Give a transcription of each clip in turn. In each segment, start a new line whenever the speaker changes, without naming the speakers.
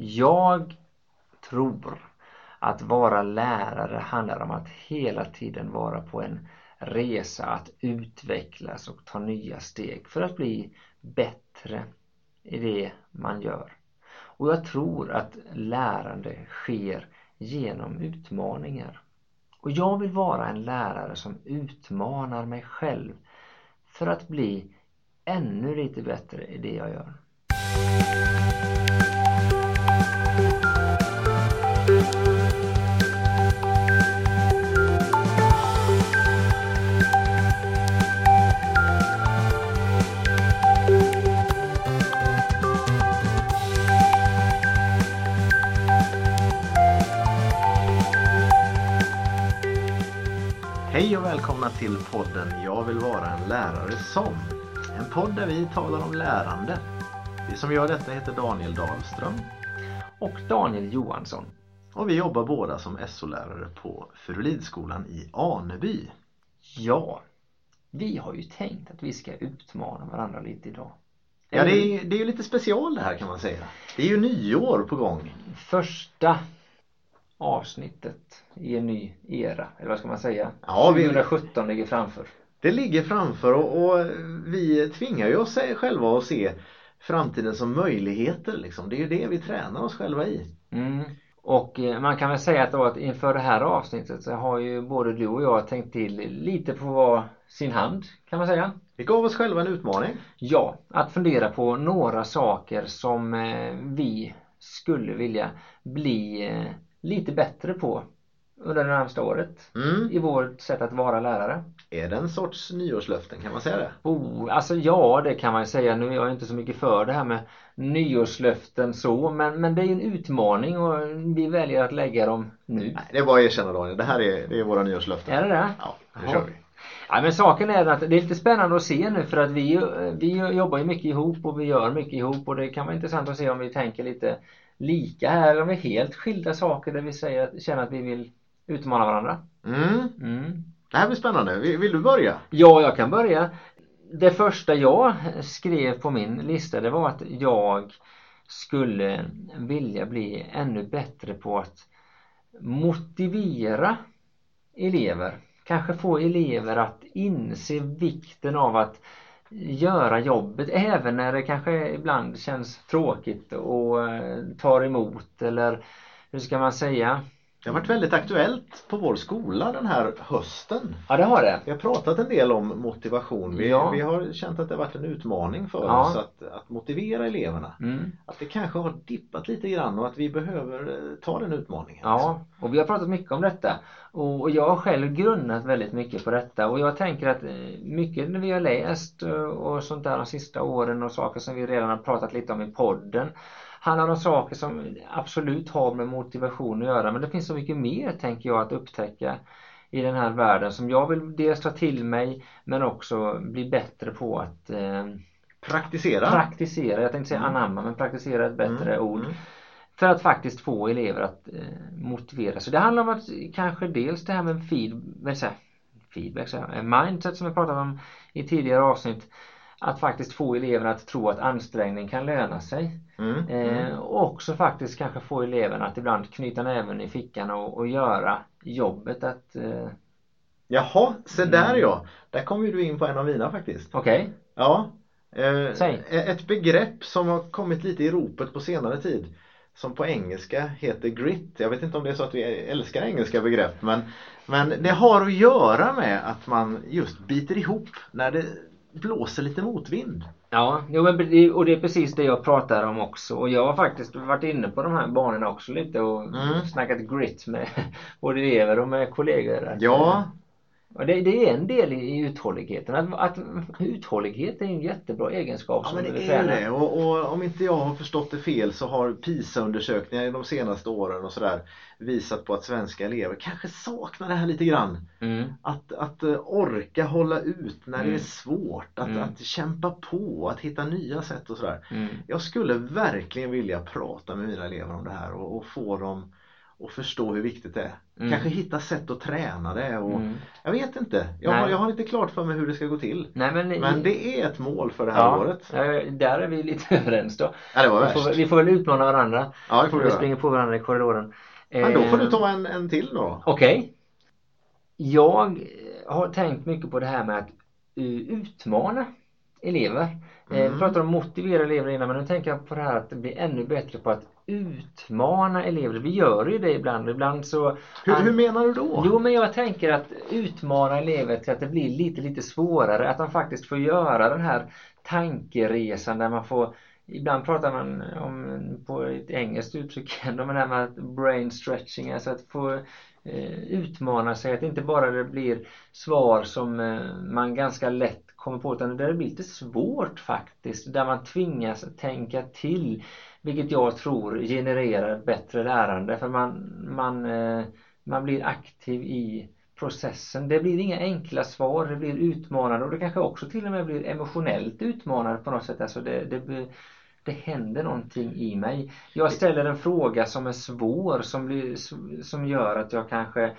Jag tror att vara lärare handlar om att hela tiden vara på en resa att utvecklas och ta nya steg för att bli bättre i det man gör. Och jag tror att lärande sker genom utmaningar. Och jag vill vara en lärare som utmanar mig själv för att bli ännu lite bättre i det jag gör.
Hej och välkomna till podden Jag vill vara en lärare som. En podd där vi talar om lärande. Vi som gör detta heter Daniel Dahlström
Och Daniel Johansson.
och vi jobbar båda som SO-lärare på Furulidskolan i Aneby.
Ja, vi har ju tänkt att vi ska utmana varandra lite idag.
Ja, det är, det är ju lite special det här kan man säga. Det är ju nyår på gång.
Första avsnittet i en ny era, eller vad ska man säga?
Ja, vi-
2017 ligger framför.
Det ligger framför och, och vi tvingar ju oss själva att se framtiden som möjligheter liksom. Det är ju det vi tränar oss själva i.
Mm. Och eh, man kan väl säga att, då att inför det här avsnittet så har ju både du och jag tänkt till lite på vad sin hand, kan man säga.
Vi gav oss själva en utmaning.
Ja, att fundera på några saker som eh, vi skulle vilja bli eh, lite bättre på under det närmaste året
Mm.
i vårt sätt att vara lärare.
Är det en sorts nyårslöften kan man säga det?
Oh, alltså ja, det kan man ju säga. Nu är jag inte så mycket för det här med nyårslöften så, men, men det är ju en utmaning och vi väljer att lägga dem nu.
Nej, det är bara att erkänna Daniel. Det här är, det är våra nyårslöften.
Är det det?
Ja, nu kör vi.
Ja, men saken är att det är lite spännande att se nu för att vi, vi jobbar ju mycket ihop och vi gör mycket ihop och det kan vara intressant att se om vi tänker lite lika här vi är helt skilda saker där vi säger känner att vi vill utmana varandra.
Mm.
Mm.
Det här blir spännande. Vill, vill du börja?
Ja, jag kan börja. Det första jag skrev på min lista det var att jag skulle vilja bli ännu bättre på att motivera elever. Kanske få elever att inse vikten av att göra jobbet även när det kanske ibland känns tråkigt och eh, tar emot eller hur ska man säga?
Det har varit väldigt aktuellt på vår skola den här hösten.
Ja, det har det.
Vi har pratat en del om motivation. Vi,
Ja.
vi har känt att det har varit en utmaning för
Ja.
oss att, att motivera eleverna.
Mm.
Att det kanske har dippat lite grann och att vi behöver eh, ta den utmaningen.
Ja, och vi har pratat mycket om detta. Och och jag har själv grunnat väldigt mycket på detta och jag tänker att eh, mycket när vi har läst eh, och sånt där de sista åren och saker som vi redan har pratat lite om i podden handlar om saker som absolut har med motivation att göra men det finns så mycket mer tänker jag att upptäcka i den här världen som jag vill dels ta till mig men också bli bättre på att eh,
Praktisera.
praktisera, jag tänkte säga
Mm.
anamma men praktisera ett bättre
Mm,
ord
mm.
för att faktiskt få elever att eh, motivera. Så det handlar om att kanske dels det här med feed, jag, feedback, så här, mindset som vi pratat om i tidigare avsnitt. Att faktiskt få eleverna att tro att ansträngning kan löna sig.
Mm.
Eh,
Mm.
och också faktiskt kanske få eleverna att ibland knyta näven i fickan och, och göra jobbet att eh,
Jaha, se där
Mm.
ja. Där kom ju du in på en av mina faktiskt.
Okej,
Ja. Eh,
Säg.
ett begrepp som har kommit lite i ropet på senare tid. Som på engelska heter grit. Jag vet inte om det är så att vi älskar engelska begrepp men, men det har att göra med att man just biter ihop när det blåser lite motvind.
Ja, jo, men det- och det är precis det jag pratar om också. Och jag har faktiskt varit inne på de här banorna också lite och
Mm.
snackat grit med både elever och med kollegor.
Ja,
Och det, det är en del i, uthålligheten. Att, att uthållighet är en jättebra egenskap
Ja
som
men det är
träna.
det och, och om inte jag har förstått det fel så har PISA-undersökningar i de senaste åren och sådär visat på att svenska elever kanske saknar det här lite grann.
Mm.
Att, att eh, orka hålla ut när det
Mm.
är svårt, att,
Mm.
att kämpa på, att hitta nya sätt och sådär.
Mm.
Jag skulle verkligen vilja prata med mina elever om det här och, och få dem och förstå hur viktigt det är.
Mm.
Kanske hitta sätt att träna det och
Mm.
jag vet inte. Jag har, jag har inte klart för mig hur det ska gå till.
Nej men,
Men det är ett mål för det här
ja,
året.
eh, där är vi lite överens då.
Ja, det var
Vi får, vi får väl utmana varandra.
Ja, det får
Vi
göra.
springer på varandra i korridoren.
Men då får du ta en, en till då.
Okej. Jag har tänkt mycket på det här med att eh, utmana elever. Eh, Vi
Mm.
pratade om motivera elever innan men nu tänker jag på det här att bli ännu bättre på att utmana elever. Vi gör ju det ibland. Ibland så
Hur, hur menar du då?
Jo men jag tänker att utmana elever till att det blir lite lite svårare. Att de faktiskt får göra den här tankeresan där man får Ibland pratar man om på ett engelskt uttryck ändå men det här med brain stretching, alltså att få Eh, utmana sig, att inte bara det blir svar som eh, man ganska lätt kommer på utan där det blir lite svårt faktiskt, där man tvingas tänka till vilket jag tror genererar ett bättre lärande för man, man, eh, man blir aktiv i processen. Det blir inga enkla svar, det blir utmanande och det kanske också till och med blir emotionellt utmanande på något sätt. Alltså det, det, blir, det händer någonting i mig. Jag ställer en fråga som är svår som, blir, som gör att jag kanske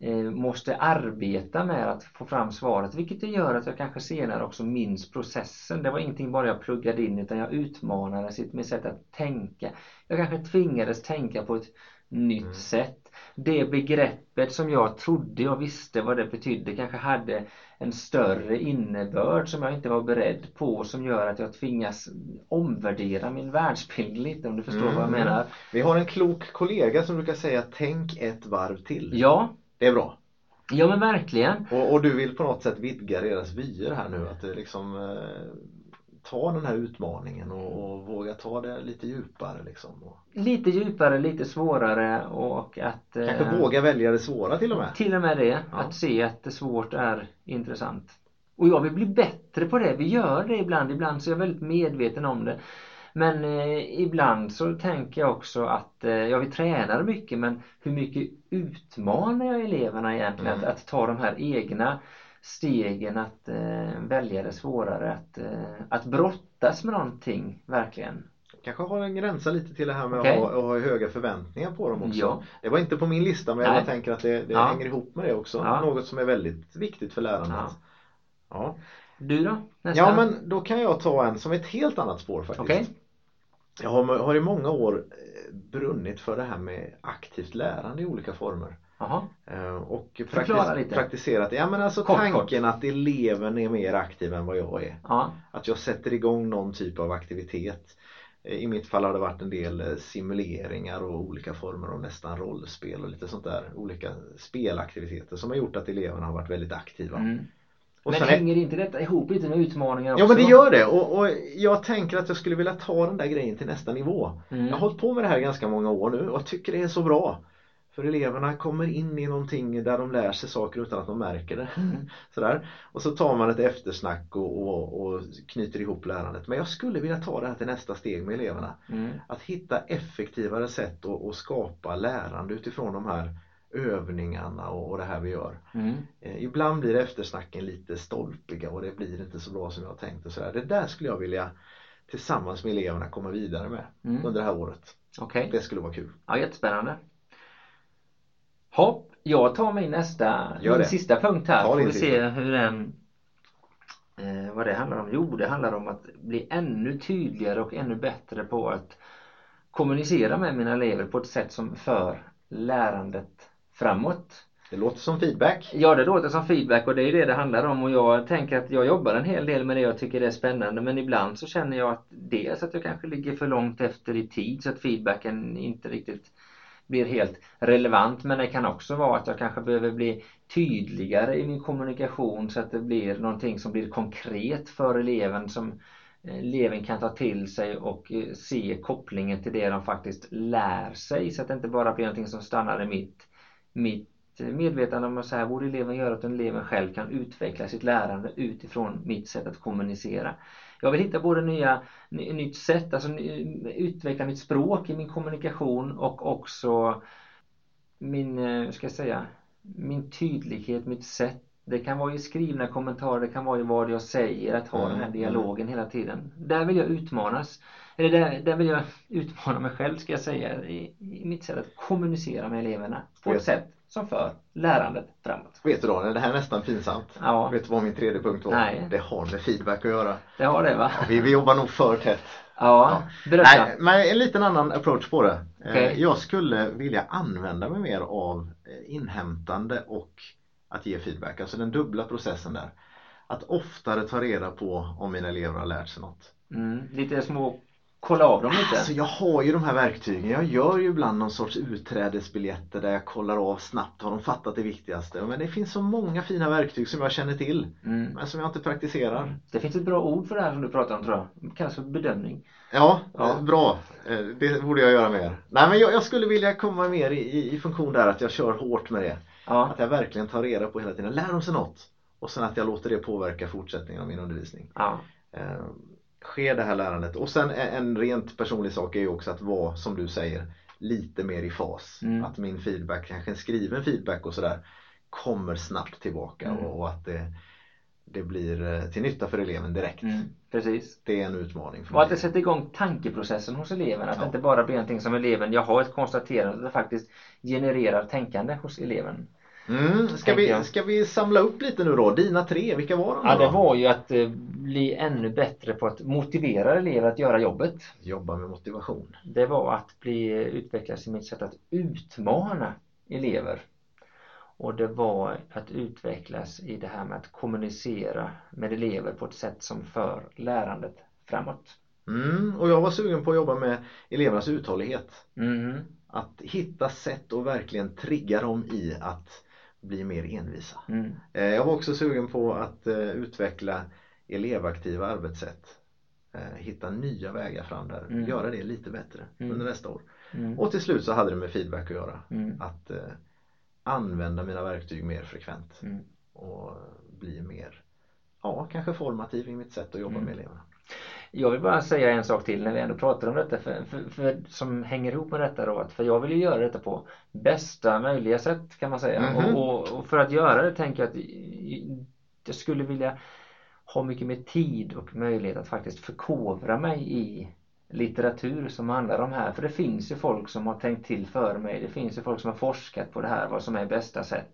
eh, måste arbeta med att få fram svaret vilket det gör att jag kanske senare också minns processen. Det var ingenting bara jag pluggade in utan jag utmanades i mitt sätt att tänka. Jag kanske tvingades tänka på ett nytt
Mm.
sätt. Det begreppet som jag trodde jag visste vad det betydde kanske hade en större innebörd som jag inte var beredd på som gör att jag tvingas omvärdera min världsbild lite om du förstår vad jag
Mm.
menar.
Vi har en klok kollega som brukar säga tänk ett varv till.
Ja,
Det är bra.
ja men verkligen.
Och, och du vill på något sätt vidga deras vyer här nu. Att det liksom eh, ta den här utmaningen och, och våga ta det lite djupare liksom.
Lite djupare, lite svårare och att eh,
kanske våga välja det svåra till och med.
Till och med det,
Ja.
att se att det svårt är intressant. Och jag vill bli bättre på det. Vi gör det ibland. Ibland så är jag väldigt medveten om det. Men eh, ibland så tänker jag också att, eh, ja vi tränar mycket men hur mycket utmanar jag eleverna egentligen
Mm.
att, att ta de här egna stegen att eh, välja det svårare, att, eh, att brottas med någonting verkligen.
Kanske har en gränsa lite till det här med
Okej.
att, ha, att ha höga förväntningar på dem också.
Ja.
Det var inte på min lista men jag
Nej.
bara tänker att det, det
Ja.
hänger ihop med det också.
Ja.
Något som är väldigt viktigt för lärandet.
Ja. Du då? Nästa?
ja men då kan jag ta en som ett helt annat spår faktiskt.
Okej.
Jag har, har i många år eh, brunnit för det här med aktivt lärande i olika former. Eh, Och praktis- praktiserat, ja men alltså
Kort,
tanken att eleven är mer aktiv än vad jag är.
Ja.
Att jag sätter igång någon typ av aktivitet. Eh, I mitt fall har det varit en del eh, simuleringar och olika former av nästan rollspel och lite sånt där. Olika spelaktiviteter som har gjort att eleverna har varit väldigt aktiva.
Mm.
Och
Men hänger inte detta ihop lite med utmaningar också?
Ja men det gör det och, och jag tänker att jag skulle vilja ta den där grejen till nästa nivå.
Mm.
Jag har hållit på med det här ganska många år nu och jag tycker det är så bra. För eleverna kommer in i någonting där de lär sig saker utan att de märker det.
Mm.
Sådär. Och så tar man ett eftersnack och, och, och knyter ihop lärandet. Men jag skulle vilja ta det här till nästa steg med eleverna.
Mm.
Att hitta effektivare sätt att, skapa lärande utifrån de här övningarna och, och det här vi gör.
Mm.
Eh, ibland blir eftersnacken lite stolpiga och det blir inte så bra som jag tänkt och sådär. Det där skulle jag vilja tillsammans med eleverna komma vidare med
Mm.
under det här året.
Okej.
Det skulle vara kul.
Ja, jättespännande. Hopp, jag tar min nästa, min sista punkt här.
Ta
Får vi
sista.
se hur den eh, vad det handlar om. Jo, det handlar om att bli ännu tydligare och ännu bättre på att kommunicera med mina elever på ett sätt som för lärandet framåt.
Det låter som feedback.
Ja, det låter som feedback och det är det det handlar om och jag tänker att jag jobbar en hel del med det jag tycker det är spännande men ibland så känner jag att dels att jag kanske ligger för långt efter i tid så att feedbacken inte riktigt blir helt relevant men det kan också vara att jag kanske behöver bli tydligare i min kommunikation så att det blir någonting som blir konkret för eleven som eh, eleven kan ta till sig och eh, se kopplingen till det de faktiskt lär sig så att det inte bara blir någonting som stannar i mitt, mitt medvetande om att så här borde eleven göra utan eleven själv kan utveckla sitt lärande utifrån mitt sätt att kommunicera. Jag vill hitta både nya, nytt sätt, alltså utveckla mitt språk i min kommunikation och också min, eh, ska jag säga, min tydlighet, mitt sätt, det kan vara i skrivna kommentarer, det kan vara i vad jag säger, att ha
Mm,
den här
mm.
dialogen hela tiden. Där vill jag utmanas. Eller där, där vill jag utmana mig själv ska jag säga i, i mitt sätt att kommunicera med eleverna på ett sätt som för lärandet framåt.
Vet du Daniel, det här är nästan pinsamt.
Ja,
Vet du vad min tredje punkt var?
Nej.
Det har med feedback att göra.
det har det va?
Vi, vi jobbar nog för tätt.
Ja, berätta.
Nej, men en liten annan approach på det. Eh,
Okej.
Jag skulle vilja använda mig mer av eh, inhämtande och att ge feedback. Alltså den dubbla processen där. Att oftare ta reda på om mina elever har lärt sig något.
Mm, lite små, kolla av dem lite.
Alltså jag har ju de här verktygen. Jag gör ju ibland någon sorts utträdesbiljetter där jag kollar av snabbt. Har de fattat det viktigaste? Men det finns så många fina verktyg som jag känner till.
Mm.
Men som jag inte praktiserar.
Det finns ett bra ord för det här som du pratar om tror jag. Det kallas för bedömning.
Ja,
Ja.
eh, bra. Eh, Det borde jag göra mer. Nej men jag, jag skulle vilja komma mer i, i, i funktion där att jag kör hårt med det.
Ja,
Att jag verkligen tar reda på hela tiden. Lär de sig något? Och sen att jag låter det påverka fortsättningen av min undervisning.
ja,
Eh, sker det här lärandet? Och sen en, en rent personlig sak är ju också att vara, som du säger, lite mer i fas.
Mm.
Att min feedback, kanske en skriven feedback och sådär, kommer snabbt tillbaka
Mm.
och, och att det, det blir eh, till nytta för eleven direkt.
mm, precis.
Det är en utmaning för
Och att
mig.
det sätter igång tankeprocessen hos eleven. Att
Ja.
det inte bara blir någonting som eleven, jag har ett konstaterande, utan det faktiskt genererar tänkande hos eleven.
Mm, ska, vi,
jag.
ska vi samla upp lite nu då? Dina tre, vilka var de?
Ja, det var ju att eh, bli ännu bättre på att motivera elever att göra jobbet.
Jobba med motivation.
Det var att bli eh, utvecklas i mitt sätt att utmana elever. Och det var att utvecklas i det här med att kommunicera med elever på ett sätt som för lärandet framåt.
Mm, och jag var sugen på att jobba med elevernas uthållighet.
Mhm.
Att hitta sätt och verkligen trigga dem i att bli mer envisa.
Mm.
Eh, Jag var också sugen på att eh, utveckla elevaktiva arbetssätt. Eh, Hitta nya vägar fram där.
Mm.
Göra det lite bättre
Mm.
under nästa år.
Mm.
Och till slut så hade det med feedback att göra.
Mm.
Att använda mina verktyg mer frekvent.
Mm.
Och bli mer, ja kanske formativ i mitt sätt att jobba med eleverna.
Jag vill bara säga en sak till när vi ändå pratar om detta för, för, för, som hänger ihop med detta då. Att för jag vill ju göra detta på bästa möjliga sätt kan man säga.
Mhm.
Och, och, och för att göra det tänker jag att jag skulle vilja ha mycket mer tid och möjlighet att faktiskt förkovra mig i litteratur som handlar om här. För det finns ju folk som har tänkt till före mig. Det finns ju folk som har forskat på det här, vad som är bästa sätt.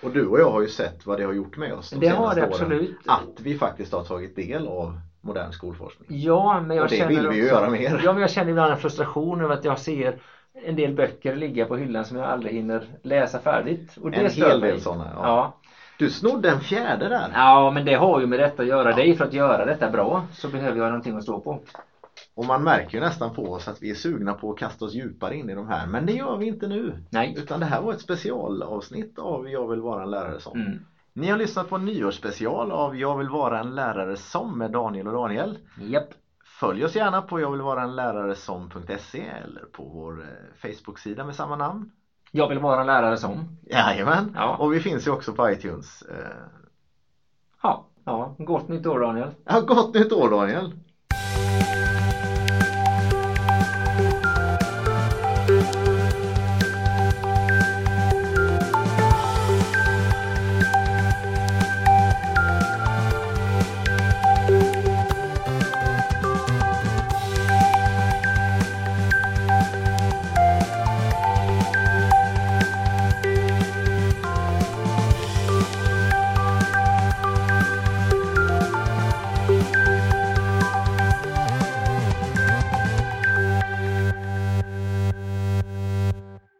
Och du och jag har ju sett vad det har gjort med oss de
Det har
senaste
det
åren.
absolut.
Att vi faktiskt har tagit del av modern skolforskning.
Ja, men jag
Och det
känner
vill vi ju
också,
göra mer.
Ja, men jag känner ibland en frustration över att jag ser en del böcker ligga på hyllan som jag aldrig hinner läsa färdigt. Och det
En hel del sådana. Ja.
Ja.
Du snodde en fjärde där.
ja, men det har ju med detta att göra. Det är för att göra detta bra så behöver jag någonting att stå på.
Och man märker ju nästan på oss att vi är sugna på att kasta oss djupare in i de här. Men det gör vi inte nu.
Nej.
Utan det här var ett specialavsnitt av Jag vill vara en lärare som.
Mm.
Ni har lyssnat på en nyårsspecial av Jag vill vara en lärare som med Daniel och Daniel.
Japp.
Följ oss gärna på jag vill vara en lärare som.se eller på vår eh, Facebook-sida med samma namn.
Jag vill vara en lärare som.
Jajamän!
Ja.
Och vi finns ju också på iTunes. Eh,
Ja, ja. Gott nytt år Daniel.
Ja, gott nytt år Daniel!